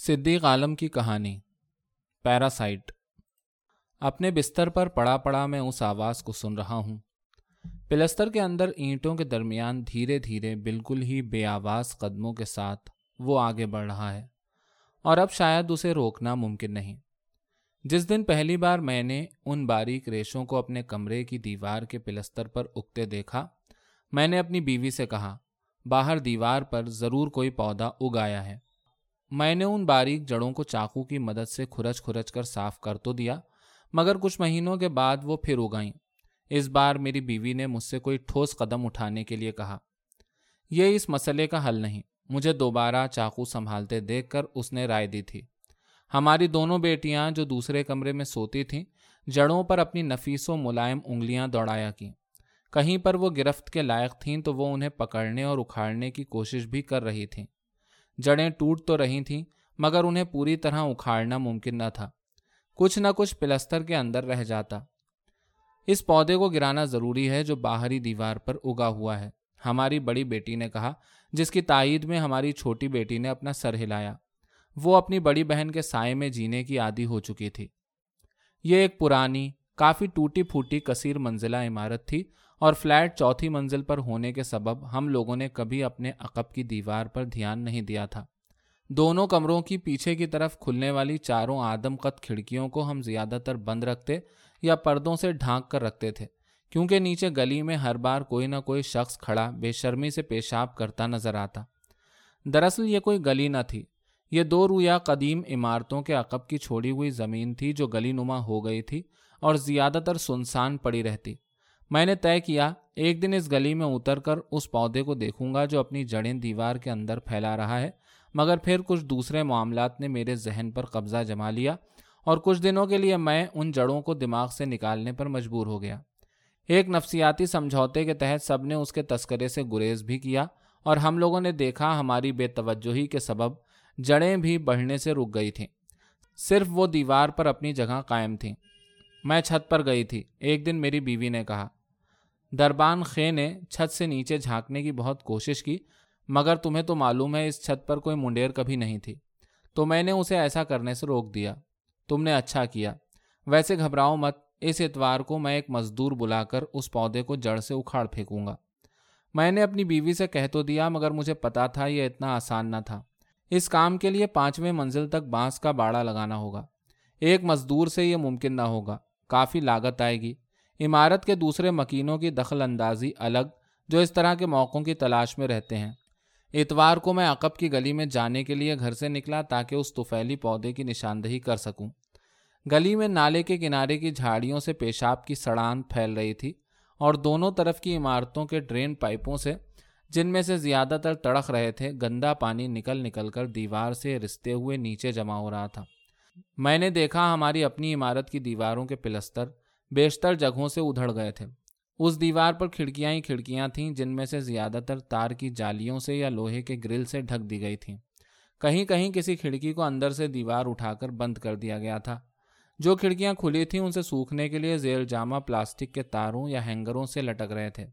صدیق عالم کی کہانی، پیراسائٹ۔ اپنے بستر پر پڑا پڑا میں اس آواز کو سن رہا ہوں۔ پلستر کے اندر اینٹوں کے درمیان دھیرے دھیرے بالکل ہی بے آواز قدموں کے ساتھ وہ آگے بڑھ رہا ہے۔ اور اب شاید اسے روکنا ممکن نہیں۔ جس دن پہلی بار میں نے ان باریک ریشوں کو اپنے کمرے کی دیوار کے پلستر پر اگتے دیکھا، میں نے اپنی بیوی سے کہا، باہر دیوار پر ضرور کوئی پودا اگایا ہے۔ میں نے ان باریک جڑوں کو چاقو کی مدد سے کھرچ کھرچ کر صاف کر تو دیا، مگر کچھ مہینوں کے بعد وہ پھر اگائیں۔ اس بار میری بیوی نے مجھ سے کوئی ٹھوس قدم اٹھانے کے لیے کہا، یہ اس مسئلے کا حل نہیں، مجھے دوبارہ چاقو سنبھالتے دیکھ کر اس نے رائے دی تھی۔ ہماری دونوں بیٹیاں جو دوسرے کمرے میں سوتی تھیں، جڑوں پر اپنی نفیس و ملائم انگلیاں دوڑایا کیں۔ کہیں پر وہ گرفت کے لائق تھیں تو وہ انہیں پکڑنے اور اکھاڑنے کی کوشش بھی کر رہی تھیں۔ جڑیں ٹوٹ تو رہی تھیں، مگر انہیں پوری طرح اکھاڑنا ممکن نہ تھا۔ کچھ نہ کچھ پلستر کے اندر رہ جاتا۔ اس پودے کو گرانا ضروری ہے جو باہری دیوار پر اگا ہوا ہے۔ ہماری بڑی بیٹی نے کہا، جس کی تائید میں ہماری چھوٹی بیٹی نے اپنا سر ہلایا۔ وہ اپنی بڑی بہن کے سائے میں جینے کی عادی ہو چکی تھی۔ یہ ایک پرانی، کافی ٹوٹی پھوٹی کثیر منزلہ عمارت تھی اور فلیٹ چوتھی منزل پر ہونے کے سبب ہم لوگوں نے کبھی اپنے عقب کی دیوار پر دھیان نہیں دیا تھا۔ دونوں کمروں کی پیچھے کی طرف کھلنے والی چاروں آدم قط کھڑکیوں کو ہم زیادہ تر بند رکھتے یا پردوں سے ڈھانک کر رکھتے تھے، کیونکہ نیچے گلی میں ہر بار کوئی نہ کوئی شخص کھڑا بے شرمی سے پیشاب کرتا نظر آتا۔ دراصل یہ کوئی گلی نہ تھی۔ یہ دو رویا قدیم عمارتوں کے عقب کی چھوڑی ہوئی زمین تھی جو گلی نما ہو گئی تھی اور زیادہ تر سنسان پڑی رہتی۔ میں نے طے کیا، ایک دن اس گلی میں اتر کر اس پودے کو دیکھوں گا جو اپنی جڑیں دیوار کے اندر پھیلا رہا ہے، مگر پھر کچھ دوسرے معاملات نے میرے ذہن پر قبضہ جما لیا اور کچھ دنوں کے لیے میں ان جڑوں کو دماغ سے نکالنے پر مجبور ہو گیا۔ ایک نفسیاتی سمجھوتے کے تحت سب نے اس کے تذکرے سے گریز بھی کیا اور ہم لوگوں نے دیکھا ہماری بے توجہی کے سبب جڑیں بھی بڑھنے سے رک گئی تھیں۔ صرف وہ دیوار پر اپنی جگہ قائم تھیں۔ میں چھت پر گئی تھی۔ ایک دن میری بیوی نے کہا دربان خے نے چھت سے نیچے جھانکنے کی بہت کوشش کی، مگر تمہیں تو معلوم ہے اس چھت پر کوئی منڈیر کبھی نہیں تھی۔ تو میں نے اسے ایسا کرنے سے روک دیا۔ تم نے اچھا کیا۔ ویسے گھبراؤ مت، اس اتوار کو میں ایک مزدور بلا کر اس پودے کو جڑ سے اکھاڑ پھینکوں گا۔ میں نے اپنی بیوی سے کہہ تو دیا، مگر مجھے پتا تھا یہ اتنا آسان نہ تھا۔ اس کام کے لیے پانچویں منزل تک بانس کا باڑا لگانا ہوگا۔ ایک مزدور سے یہ ممکن نہ ہوگا۔ کافی لاگت آئے گی۔ عمارت کے دوسرے مکینوں کی دخل اندازی الگ جو اس طرح کے موقعوں کی تلاش میں رہتے ہیں۔ اتوار کو میں عقب کی گلی میں جانے کے لیے گھر سے نکلا تاکہ اس طفیلی پودے کی نشاندہی کر سکوں۔ گلی میں نالے کے کنارے کی جھاڑیوں سے پیشاب کی سڑان پھیل رہی تھی اور دونوں طرف کی عمارتوں کے ڈرین پائپوں سے، جن میں سے زیادہ تر تڑک رہے تھے، گندا پانی نکل نکل کر دیوار سے رستے ہوئے نیچے جمع ہو رہا تھا۔ میں نے دیکھا ہماری اپنی عمارت کی دیواروں کے پلستر بیشتر جگہوں سے ادھڑ گئے تھے۔ اس دیوار پر کھڑکیاں ہی کھڑکیاں تھیں جن میں سے زیادہ تر تار کی جالیوں سے یا لوہے کے گرل سے ڈھک دی گئی تھیں۔ کہیں کہیں کسی کھڑکی کو اندر سے دیوار اٹھا کر بند کر دیا گیا تھا۔ جو کھڑکیاں کھلی تھیں ان سے سوکھنے کے لیے زیر جامہ پلاسٹک کے تاروں یا ہینگروں سے لٹک رہے تھے۔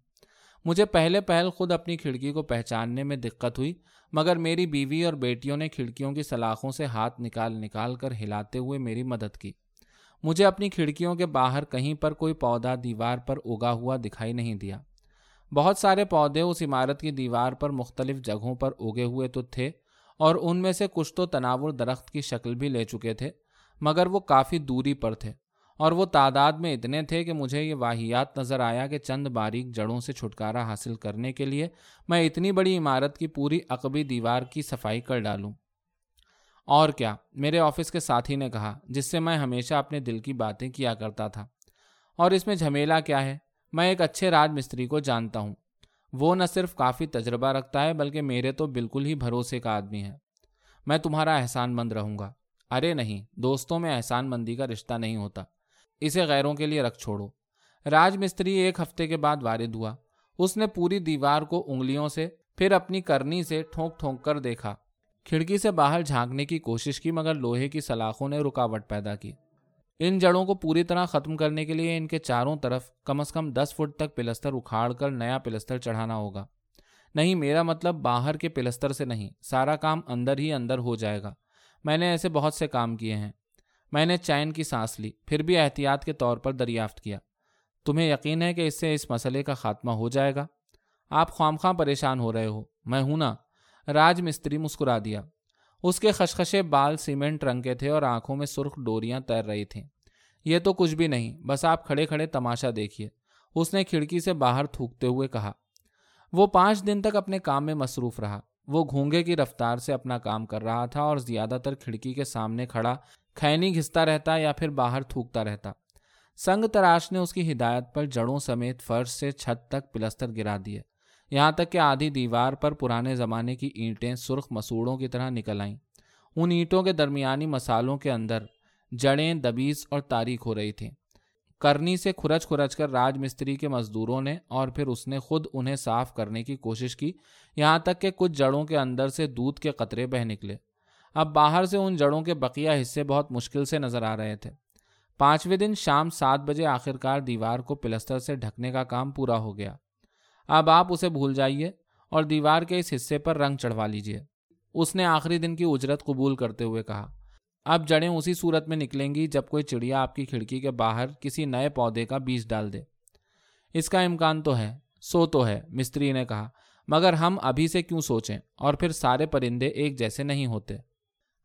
مجھے پہلے پہل خود اپنی کھڑکی کو پہچاننے میں دقت ہوئی، مگر میری بیوی اور بیٹیوں نے کھڑکیوں کی سلاخوں سے ہاتھ نکال نکال کر ہلاتے ہوئے میری مدد کی۔ مجھے اپنی کھڑکیوں کے باہر کہیں پر کوئی پودا دیوار پر اگا ہوا دکھائی نہیں دیا۔ بہت سارے پودے اس عمارت کی دیوار پر مختلف جگہوں پر اگے ہوئے تو تھے اور ان میں سے کچھ تو تناور درخت کی شکل بھی لے چکے تھے، مگر وہ کافی دوری پر تھے اور وہ تعداد میں اتنے تھے کہ مجھے یہ واحیات نظر آیا کہ چند باریک جڑوں سے چھٹکارا حاصل کرنے کے لیے میں اتنی بڑی عمارت کی پوری عقبی دیوار کی صفائی کر ڈالوں۔ اور کیا؟ میرے آفس کے ساتھی نے کہا، جس سے میں ہمیشہ اپنے دل کی باتیں کیا کرتا تھا۔ اور اس میں جھمیلا کیا ہے؟ میں ایک اچھے راج مستری کو جانتا ہوں۔ وہ نہ صرف کافی تجربہ رکھتا ہے، بلکہ میرے تو بالکل ہی بھروسے کا آدمی ہے۔ میں تمہارا احسان مند رہوں گا۔ ارے نہیں، دوستوں میں احسان مندی کا رشتہ نہیں ہوتا۔ اسے غیروں کے لیے رکھ چھوڑو۔ راج مستری ایک ہفتے کے بعد وارد ہوا۔ اس نے پوری دیوار کو انگلیوں سے، پھر اپنی کرنی سے ٹھونک ٹھونک کر دیکھا۔ کھڑکی سے باہر جھانکنے کی کوشش کی مگر لوہے کی سلاخوں نے رکاوٹ پیدا کی۔ ان جڑوں کو پوری طرح ختم کرنے کے لیے ان کے چاروں طرف کم از کم دس فٹ تک پلستر اکھاڑ کر نیا پلستر چڑھانا ہوگا۔ نہیں، میرا مطلب باہر کے پلستر سے نہیں، سارا کام اندر ہی اندر ہو جائے گا۔ میں نے ایسے بہت سے کام کیے ہیں۔ میں نے چین کی سانس لی، پھر بھی احتیاط کے طور پر دریافت کیا۔ تمہیں یقین ہے کہ اس سے اس مسئلے کا خاتمہ ہو جائے گا؟ آپ خوام خواہ پریشان ہو رہے ہو۔ میں ہوں نا۔ راج مستری مسکرا دیا۔ اس کے خشخشے بال سیمنٹ رنگ کے تھے اور آنکھوں میں سرخ ڈوریاں تیر رہی تھیں۔ یہ تو کچھ بھی نہیں، بس آپ کھڑے کھڑے تماشا دیکھیے۔ اس نے کھڑکی سے باہر تھوکتے ہوئے کہا۔ وہ پانچ دن تک اپنے کام میں مصروف رہا۔ وہ گھونگے کی رفتار سے اپنا کام کر رہا تھا اور زیادہ تر کھڑکی کے سامنے کھڑا، کھینی گھستا رہتا یا پھر باہر تھوکتا رہتا۔ سنگ تراش نے اس کی ہدایت پر جڑوں سمیت فرش سے چھت تک پلستر گرا دیے۔ یہاں تک کہ آدھی دیوار پر پرانے زمانے کی اینٹیں سرخ مسوڑوں کی طرح نکل آئیں۔ ان اینٹوں کے درمیانی مسالوں کے اندر جڑیں دبیز اور تاریخ ہو رہی تھیں۔ کرنی سے کھرچ کھرچ کر راج مستری کے مزدوروں نے اور پھر اس نے خود انہیں صاف کرنے کی کوشش کی۔ یہاں تک کہ کچھ جڑوں کے اندر سے دودھ کے قطرے بہ نکلے۔ اب باہر سے ان جڑوں کے بقیہ حصے بہت مشکل سے نظر آ رہے تھے۔ پانچویں دن شام سات بجے آخرکار دیوار کو پلستر سے ڈھکنے کا کام پورا ہو گیا۔ اب آپ اسے بھول جائیے اور دیوار کے اس حصے پر رنگ چڑھوا لیجیے اس نے آخری دن کی اجرت قبول کرتے ہوئے کہا، اب جڑیں اسی صورت میں نکلیں گی جب کوئی چڑیا آپ کی کھڑکی کے باہر کسی نئے پودے کا بیج ڈال دے۔ اس کا امکان تو ہے، سو تو ہے، مستری نے کہا، مگر ہم ابھی سے کیوں سوچیں اور پھر سارے پرندے ایک جیسے نہیں ہوتے۔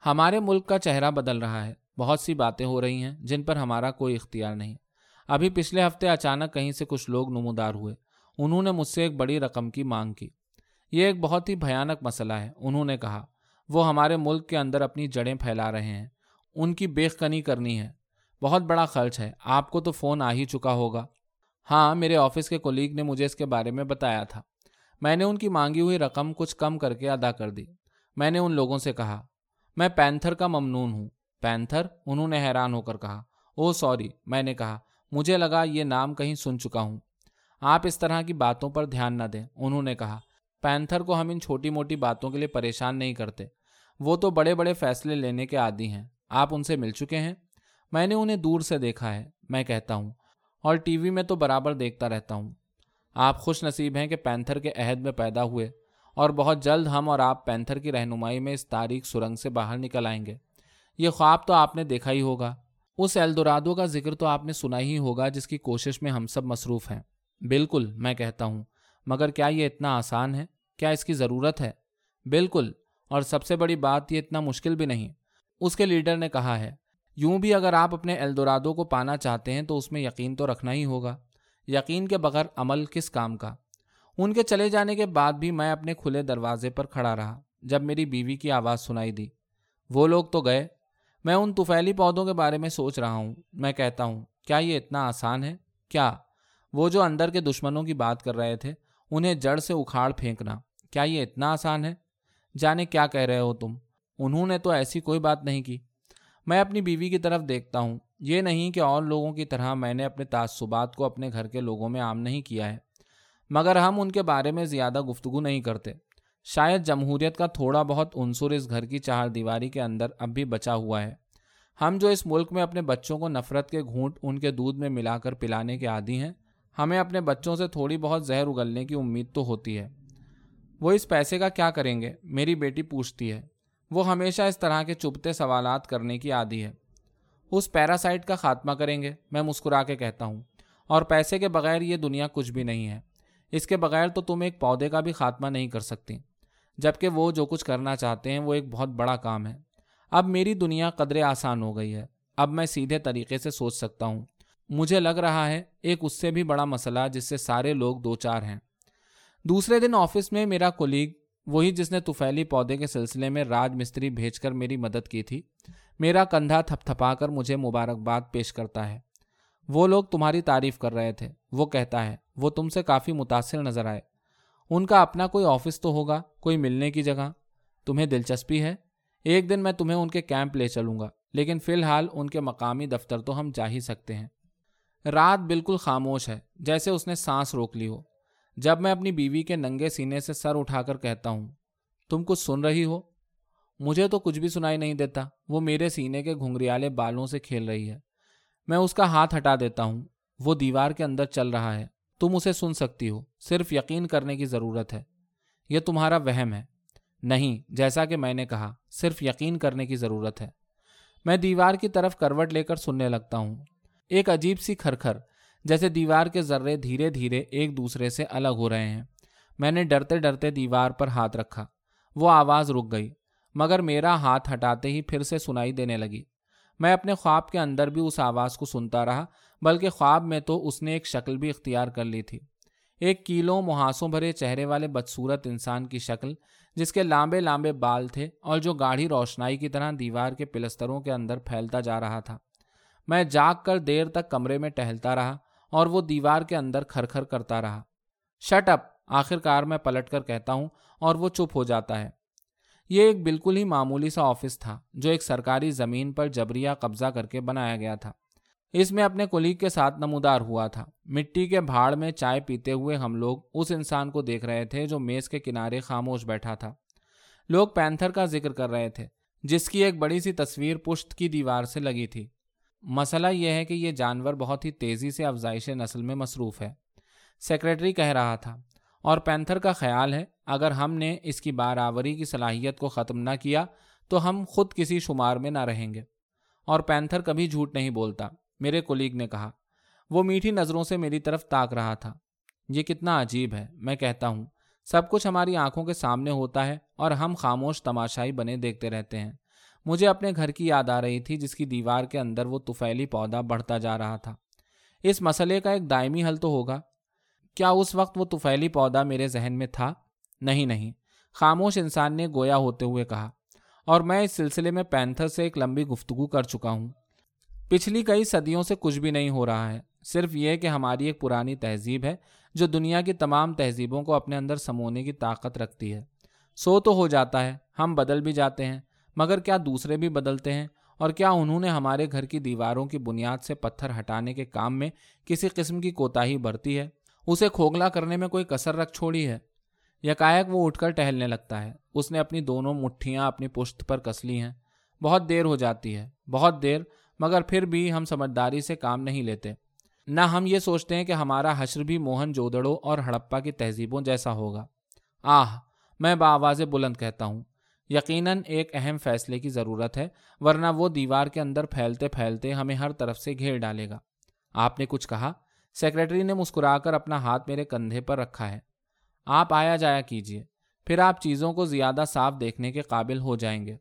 ہمارے ملک کا چہرہ بدل رہا ہے، بہت سی باتیں ہو رہی ہیں جن پر ہمارا کوئی اختیار نہیں۔ ابھی پچھلے ہفتے اچانک کہیں سے کچھ لوگ نمودار ہوئے۔ انہوں نے مجھ سے ایک بڑی رقم کی مانگ کی۔ یہ ایک بہت ہی بھیانک مسئلہ ہے، انہوں نے کہا۔ وہ ہمارے ملک کے اندر اپنی جڑیں پھیلا رہے ہیں۔ ان کی بیخ کنی کرنی ہے۔ بہت بڑا خرچ ہے۔ آپ کو تو فون آ ہی چکا ہوگا۔ ہاں میرے آفس کے کولیگ نے مجھے اس کے بارے میں بتایا تھا۔ میں نے ان کی مانگی ہوئی رقم کچھ کم کر کے ادا کر دی۔ میں نے ان لوگوں سے کہا، میں پینتھر کا ممنون ہوں۔ پینتھر، انہوں نے حیران ہو کر کہا او سوری، میں نے کہا، مجھے لگا یہ نام کہیں سن چکا ہوں۔ آپ اس طرح کی باتوں پر دھیان نہ دیں، انہوں نے کہا۔ پینتھر کو ہم ان چھوٹی موٹی باتوں کے لیے پریشان نہیں کرتے۔ وہ تو بڑے بڑے فیصلے لینے کے عادی ہیں۔ آپ ان سے مل چکے ہیں۔ میں نے انہیں دور سے دیکھا ہے، میں کہتا ہوں۔ اور ٹی وی میں تو برابر دیکھتا رہتا ہوں۔ آپ خوش نصیب ہیں کہ پینتھر کے عہد میں پیدا ہوئے۔ اور بہت جلد ہم اور آپ پینتھر کی رہنمائی میں اس تاریخ سرنگ سے باہر نکل آئیں گے۔ یہ خواب تو آپ نے دیکھا ہی ہوگا۔ اس ایلدورادو کا ذکر تو آپ نے سنا ہی ہوگا، جس کی کوشش میں ہم سب مصروف ہیں۔ بالکل، میں کہتا ہوں۔ مگر کیا یہ اتنا آسان ہے؟ کیا اس کی ضرورت ہے؟ بالکل، اور سب سے بڑی بات یہ اتنا مشکل بھی نہیں۔ اس کے لیڈر نے کہا ہے، یوں بھی اگر آپ اپنے ایلدورادو کو پانا چاہتے ہیں تو اس میں یقین تو رکھنا ہی ہوگا۔ یقین کے بغیر عمل کس کام کا؟ ان کے چلے جانے کے بعد بھی میں اپنے کھلے دروازے پر کھڑا رہا، جب میری بیوی کی آواز سنائی دی۔ وہ لوگ تو گئے۔ میں ان طفیلی پودوں کے بارے میں سوچ رہا ہوں۔ میں کہتا ہوں، کیا یہ اتنا آسان ہے؟ کیا؟ وہ جو اندر کے دشمنوں کی بات کر رہے تھے، انہیں جڑ سے اکھاڑ پھینکنا، کیا یہ اتنا آسان ہے؟ جانے کیا کہہ رہے ہو تم؟ انہوں نے تو ایسی کوئی بات نہیں کی۔ میں اپنی بیوی کی طرف دیکھتا ہوں۔ یہ نہیں کہ اور لوگوں کی طرح میں نے اپنے تعصبات کو اپنے گھر کے لوگوں میں عام نہیں کیا ہے۔ مگر ہم ان کے بارے میں زیادہ گفتگو نہیں کرتے۔ شاید جمہوریت کا تھوڑا بہت عنصر اس گھر کی چہار دیواری کے اندر اب بھی بچا ہوا ہے۔ ہم جو اس ملک میں اپنے بچوں کو نفرت کے گھونٹ ان کے دودھ میں ملا کر پلانے کے عادی ہیں ہمیں اپنے بچوں سے تھوڑی بہت زہر اگلنے کی امید تو ہوتی ہے۔ وہ اس پیسے کا کیا کریں گے؟ میری بیٹی پوچھتی ہے۔ وہ ہمیشہ اس طرح کے چبھتے سوالات کرنے کی عادی ہے۔ اس پیراسائٹ کا خاتمہ کریں گے؟ میں مسکرا کے کہتا ہوں۔ اور پیسے کے بغیر یہ دنیا کچھ بھی نہیں ہے۔ اس کے بغیر تو تم ایک پودے کا بھی خاتمہ نہیں کر سکتی۔ جبکہ وہ جو کچھ کرنا چاہتے ہیں وہ ایک بہت بڑا کام ہے۔ اب میری دنیا قدرے آسان ہو گئی ہے۔ اب میں سیدھے طریقے سے سوچ سکتا ہوں۔ مجھے لگ رہا ہے ایک اس سے بھی بڑا مسئلہ جس سے سارے لوگ دو چار ہیں۔ دوسرے دن آفس میں میرا کولیگ وہی جس نے توفیلی پودے کے سلسلے میں راج مستری بھیج کر میری مدد کی تھی، میرا کندھا تھپ تھپا کر مجھے مبارکباد پیش کرتا ہے۔ وہ لوگ تمہاری تعریف کر رہے تھے۔ وہ کہتا ہے، وہ تم سے کافی متاثر نظر آئے۔ ان کا اپنا کوئی آفس تو ہوگا، کوئی ملنے کی جگہ؟ تمہیں دلچسپی ہے؟ ایک دن میں تمہیں ان کے کیمپ لے چلوں گا، لیکن فی الحال ان کے مقامی دفتر تو ہم جا ہی سکتے ہیں۔ رات بالکل خاموش ہے، جیسے اس نے سانس روک لی ہو۔ جب میں اپنی بیوی کے ننگے سینے سے سر اٹھا کر کہتا ہوں، تم کچھ سن رہی ہو؟ مجھے تو کچھ بھی سنائی نہیں دیتا، وہ میرے سینے کے گھنگریالے بالوں سے کھیل رہی ہے۔ میں اس کا ہاتھ ہٹا دیتا ہوں، وہ دیوار کے اندر چل رہا ہے۔ تم اسے سن سکتی ہو، صرف یقین کرنے کی ضرورت ہے۔ یہ تمہارا وہم ہے۔ نہیں، جیسا کہ میں نے کہا، صرف یقین کرنے کی ضرورت ہے۔ میں دیوار کی طرف کروٹ لے کر سننے لگتا ہوں۔ ایک عجیب سی کھرکھر، جیسے دیوار کے ذرے دھیرے دھیرے ایک دوسرے سے الگ ہو رہے ہیں۔ میں نے ڈرتے ڈرتے دیوار پر ہاتھ رکھا۔ وہ آواز رک گئی، مگر میرا ہاتھ ہٹاتے ہی پھر سے سنائی دینے لگی۔ میں اپنے خواب کے اندر بھی اس آواز کو سنتا رہا، بلکہ خواب میں تو اس نے ایک شکل بھی اختیار کر لی تھی۔ ایک کیلوں محاسوں بھرے چہرے والے بدسورت انسان کی شکل، جس کے لامبے لامبے بال تھے اور جو گاڑھی روشنائی کی طرح دیوار کے پلستروں کے اندر پھیلتا جا رہا تھا۔ میں جاگ کر دیر تک کمرے میں ٹہلتا رہا اور وہ دیوار کے اندر کھر کھر کرتا رہا۔ Shut up! آخر کار میں پلٹ کر کہتا ہوں اور وہ چپ ہو جاتا ہے۔ یہ ایک بالکل ہی معمولی سا آفس تھا جو ایک سرکاری زمین پر جبریہ قبضہ کر کے بنایا گیا تھا۔ اس میں اپنے کولیگ کے ساتھ نمودار ہوا تھا۔ مٹی کے بھاڑ میں چائے پیتے ہوئے ہم لوگ اس انسان کو دیکھ رہے تھے جو میز کے کنارے خاموش بیٹھا تھا۔ لوگ پینتھر کا ذکر کر رہے تھے، جس کی ایک بڑی سی تصویر پشت کی دیوار سے لگی تھی۔ مسئلہ یہ ہے کہ یہ جانور بہت ہی تیزی سے افزائش نسل میں مصروف ہے۔ سیکرٹری کہہ رہا تھا، اور پینتھر کا خیال ہے، اگر ہم نے اس کی بارآوری کی صلاحیت کو ختم نہ کیا، تو ہم خود کسی شمار میں نہ رہیں گے۔ اور پینتھر کبھی جھوٹ نہیں بولتا۔ میرے کولیگ نے کہا۔ وہ میٹھی نظروں سے میری طرف تاک رہا تھا۔ یہ کتنا عجیب ہے، میں کہتا ہوں۔ سب کچھ ہماری آنکھوں کے سامنے ہوتا ہے اور ہم خاموش تماشائی بنے دیکھتے رہتے ہیں۔ مجھے اپنے گھر کی یاد آ رہی تھی جس کی دیوار کے اندر وہ توفیلی پودا بڑھتا جا رہا تھا۔ اس مسئلے کا ایک دائمی حل تو ہوگا۔ کیا اس وقت وہ توفیلی پودا میرے ذہن میں تھا؟ نہیں نہیں، خاموش انسان نے گویا ہوتے ہوئے کہا۔ اور میں اس سلسلے میں پینتھر سے ایک لمبی گفتگو کر چکا ہوں۔ پچھلی کئی صدیوں سے کچھ بھی نہیں ہو رہا ہے۔ صرف یہ کہ ہماری ایک پرانی تہذیب ہے جو دنیا کی تمام تہذیبوں کو اپنے اندر سمونے کی طاقت رکھتی ہے۔ سو تو ہو جاتا ہے، ہم بدل بھی جاتے ہیں۔ مگر کیا دوسرے بھی بدلتے ہیں؟ اور کیا انہوں نے ہمارے گھر کی دیواروں کی بنیاد سے پتھر ہٹانے کے کام میں کسی قسم کی کوتاہی برتی ہے؟ اسے کھوکھلا کرنے میں کوئی کسر رکھ چھوڑی ہے؟ یکایک وہ اٹھ کر ٹہلنے لگتا ہے۔ اس نے اپنی دونوں مٹھیاں اپنی پشت پر کس لی ہیں۔ بہت دیر ہو جاتی ہے۔ بہت دیر، مگر پھر بھی ہم سمجھداری سے کام نہیں لیتے۔ نہ ہم یہ سوچتے ہیں کہ ہمارا حشر بھی موہن جودڑوں اور ہڑپا کی تہذیبوں جیسا ہوگا۔ آہ، میں بآواز بلند کہتا ہوں۔ یقیناً ایک اہم فیصلے کی ضرورت ہے، ورنہ وہ دیوار کے اندر پھیلتے پھیلتے ہمیں ہر طرف سے گھیر ڈالے گا۔ آپ نے کچھ کہا؟ سیکرٹری نے مسکرا کر اپنا ہاتھ میرے کندھے پر رکھا ہے۔ آپ آیا جایا کیجیے پھر آپ چیزوں کو زیادہ صاف دیکھنے کے قابل ہو جائیں گے۔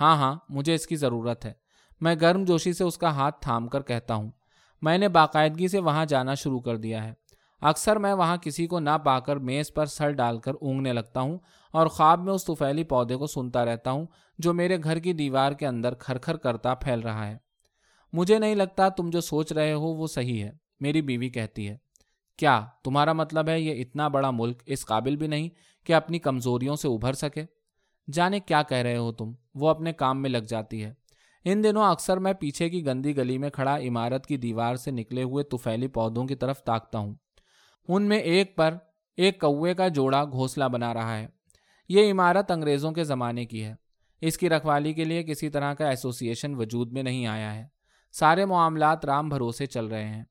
ہاں ہاں مجھے اس کی ضرورت ہے۔ میں گرم جوشی سے اس کا ہاتھ تھام کر کہتا ہوں۔ میں نے باقاعدگی سے وہاں جانا شروع کر دیا ہے۔ اکثر میں وہاں کسی کو نہ پا کر میز پر سر ڈال کر اونگنے لگتا ہوں اور خواب میں اس توفیلی پودے کو سنتا رہتا ہوں جو میرے گھر کی دیوار کے اندر کھر کھر کرتا پھیل رہا ہے۔ مجھے نہیں لگتا تم جو سوچ رہے ہو وہ صحیح ہے۔ میری بیوی کہتی ہے، کیا تمہارا مطلب ہے یہ اتنا بڑا ملک اس قابل بھی نہیں کہ اپنی کمزوریوں سے ابھر سکے؟ جانے کیا کہہ رہے ہو تم؟ وہ اپنے کام میں لگ جاتی ہے۔ ان دنوں اکثر میں پیچھے کی گندی گلی میں کھڑا عمارت کی دیوار سے نکلے ہوئے توفیلی پودوں کی طرف تاکتا ہوں۔ ان میں ایک پر ایک کوے کا جوڑا گھونسلہ بنا رہا ہے۔ یہ عمارت انگریزوں کے زمانے کی ہے۔ اس کی رکھوالی کے لیے کسی طرح کا ایسوسیشن وجود میں نہیں آیا ہے۔ سارے معاملات رام بھروسے چل رہے ہیں۔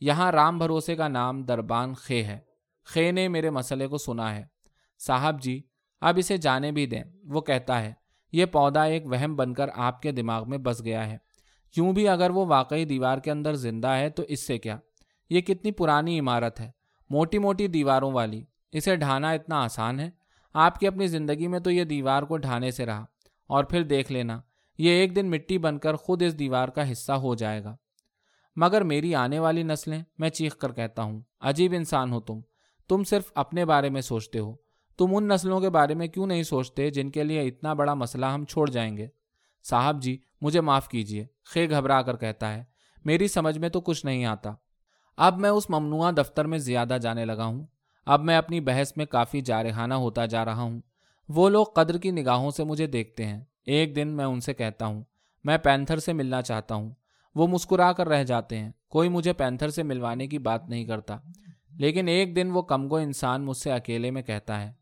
یہاں رام بھروسے کا نام دربان خے ہے۔ خے نے میرے مسئلے کو سنا ہے۔ صاحب جی اب اسے جانے بھی دیں۔ وہ کہتا ہے، یہ پودا ایک وہم بن کر آپ کے دماغ میں بس گیا ہے۔ یوں بھی اگر وہ واقعی دیوار کے اندر زندہ ہے تو اس سے کیا؟ یہ کتنی پرانی عمارت ہے۔ موٹی موٹی دیواروں والی۔ اسے ڈھانا اتنا آسان ہے۔ آپ کی اپنی زندگی میں تو یہ دیوار کو ڈھانے سے رہا۔ اور پھر دیکھ لینا، یہ ایک دن مٹی بن کر خود اس دیوار کا حصہ ہو جائے گا۔ مگر میری آنے والی نسلیں، میں چیخ کر کہتا ہوں، عجیب انسان ہو تم۔ تم صرف اپنے بارے میں سوچتے ہو۔ تم ان نسلوں کے بارے میں کیوں نہیں سوچتے جن کے لیے اتنا بڑا مسئلہ ہم چھوڑ جائیں گے؟ صاحب جی مجھے معاف کیجیے خے گھبرا کر کہتا ہے۔ میری سمجھ میں تو کچھ نہیں آتا۔ اب میں اس ممنوع دفتر میں زیادہ جانے لگا ہوں۔ اب میں اپنی بحث میں کافی جارحانہ ہوتا جا رہا ہوں۔ وہ لوگ قدر کی نگاہوں سے مجھے دیکھتے ہیں۔ ایک دن میں ان سے کہتا ہوں، میں پینتھر سے ملنا چاہتا ہوں۔ وہ مسکرا کر رہ جاتے ہیں۔ کوئی مجھے پینتھر سے ملوانے کی بات نہیں کرتا۔ لیکن ایک دن وہ کمگو انسان مجھ سے اکیلے میں کہتا ہے،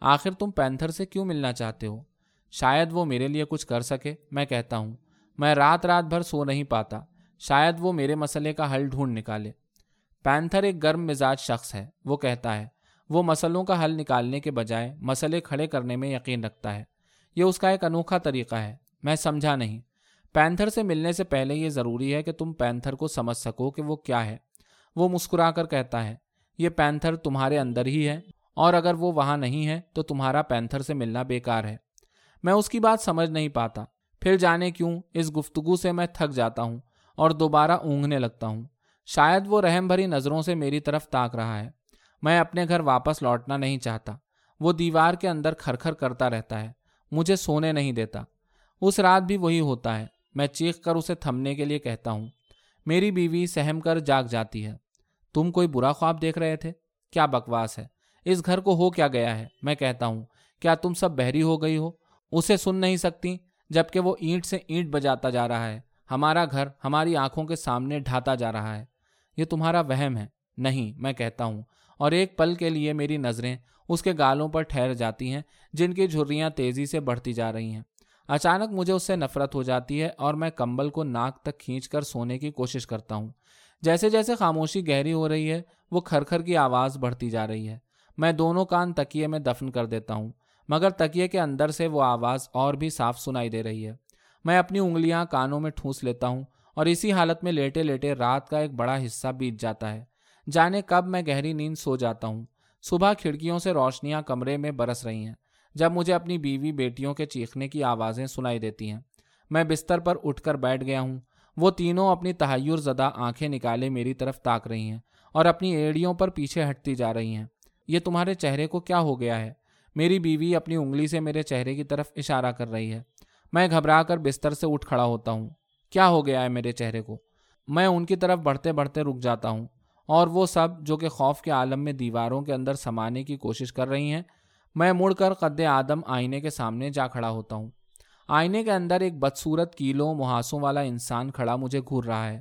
آخر تم پینتھر سے کیوں ملنا چاہتے ہو؟ شاید وہ میرے لیے کچھ کر سکے۔ میں کہتا ہوں، میں رات رات بھر سو نہیں پاتا۔ شاید وہ میرے مسئلے کا حل ڈھونڈ نکالے۔ پینتھر ایک گرم مزاج شخص ہے، وہ کہتا ہے، وہ مسئلوں کا حل نکالنے کے بجائے مسئلے کھڑے کرنے میں یقین رکھتا ہے۔ یہ اس کا ایک انوکھا طریقہ ہے، میں سمجھا نہیں۔ پینتھر سے ملنے سے پہلے یہ ضروری ہے کہ تم پینتھر کو سمجھ سکو کہ وہ کیا ہے۔ وہ مسکرا کر کہتا ہے، یہ پینتھر تمہارے اندر ہی ہے، اور اگر وہ وہاں نہیں ہے تو تمہارا پینتھر سے ملنا بیکار ہے۔ میں اس کی بات سمجھ نہیں پاتا۔ پھر جانے کیوں؟ اس گفتگو سے میں تھک جاتا ہوں اور دوبارہ اونگنے لگتا ہوں۔ شاید وہ رحم بھری نظروں سے میری طرف تاک رہا ہے۔ میں اپنے گھر واپس لوٹنا نہیں چاہتا۔ وہ دیوار کے اندر کھر کھر کرتا رہتا ہے۔ مجھے سونے نہیں دیتا۔ اس رات بھی وہی ہوتا ہے۔ میں چیخ کر اسے تھمنے کے لیے کہتا ہوں۔ میری بیوی سہم کر جاگ جاتی ہے۔ تم کوئی برا خواب دیکھ رہے تھے؟ کیا بکواس ہے؟ اس گھر کو ہو کیا گیا ہے؟ میں کہتا ہوں، کیا تم سب بہری ہو گئی ہو؟ اسے سن نہیں سکتی، جبکہ وہ اینٹ سے اینٹ بجاتا جا رہا ہے۔ ہمارا گھر ہماری آنکھوں کے سامنے ڈھاتا جا رہا ہے۔ یہ تمہارا وہم ہے۔ نہیں، میں کہتا ہوں۔ اور ایک پل کے لیے میری نظریں اس کے گالوں پر ٹھہر جاتی ہیں، جن کی جھریاں تیزی سے بڑھتی جا رہی ہیں۔ اچانک مجھے اس سے نفرت ہو جاتی ہے اور میں کمبل کو ناک تک کھینچ کر سونے کی کوشش کرتا ہوں۔ جیسے جیسے خاموشی گہری ہو رہی ہے، وہ کھر کھر کی آواز بڑھتی جا رہی ہے۔ میں دونوں کان تکیے میں دفن کر دیتا ہوں، مگر تکیے کے اندر سے وہ آواز اور بھی صاف سنائی دے رہی ہے۔ میں اپنی انگلیاں کانوں میں ٹھونس لیتا ہوں اور اسی حالت میں لیٹے لیٹے رات کا ایک بڑا حصہ بیت جاتا ہے۔ جانے کب میں گہری نیند سو جاتا ہوں۔ صبح کھڑکیوں سے روشنیاں کمرے میں برس رہی ہیں۔ جب مجھے اپنی بیوی بیٹیوں کے چیخنے کی آوازیں سنائی دیتی ہیں۔ میں بستر پر اٹھ کر بیٹھ گیا ہوں۔ وہ تینوں اپنی تحیر زدہ آنکھیں نکالے میری طرف تاک رہی ہیں اور اپنی ایڑیوں پر پیچھے ہٹتی جا رہی ہیں۔ یہ تمہارے چہرے کو کیا ہو گیا ہے؟ میری بیوی اپنی انگلی سے میرے چہرے کی طرف اشارہ کر رہی ہے۔ میں گھبرا کر بستر سے اٹھ کھڑا ہوتا ہوں۔ کیا ہو گیا ہے میرے چہرے کو؟ میں ان کی طرف بڑھتے بڑھتے رک جاتا ہوں، اور وہ سب جو کہ خوف کے عالم میں دیواروں کے اندر سمانے کی کوشش کر رہی ہیں، میں مڑ کر قد آدم آئینے کے سامنے جا کھڑا ہوتا ہوں۔ آئینے کے اندر ایک بدصورت کیلوں محاسوں والا انسان کھڑا مجھے گھور رہا ہے۔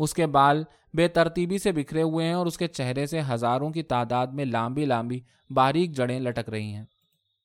اس کے بال بے ترتیبی سے بکھرے ہوئے ہیں اور اس کے چہرے سے ہزاروں کی تعداد میں لامبی لامبی باریک جڑیں لٹک رہی ہیں۔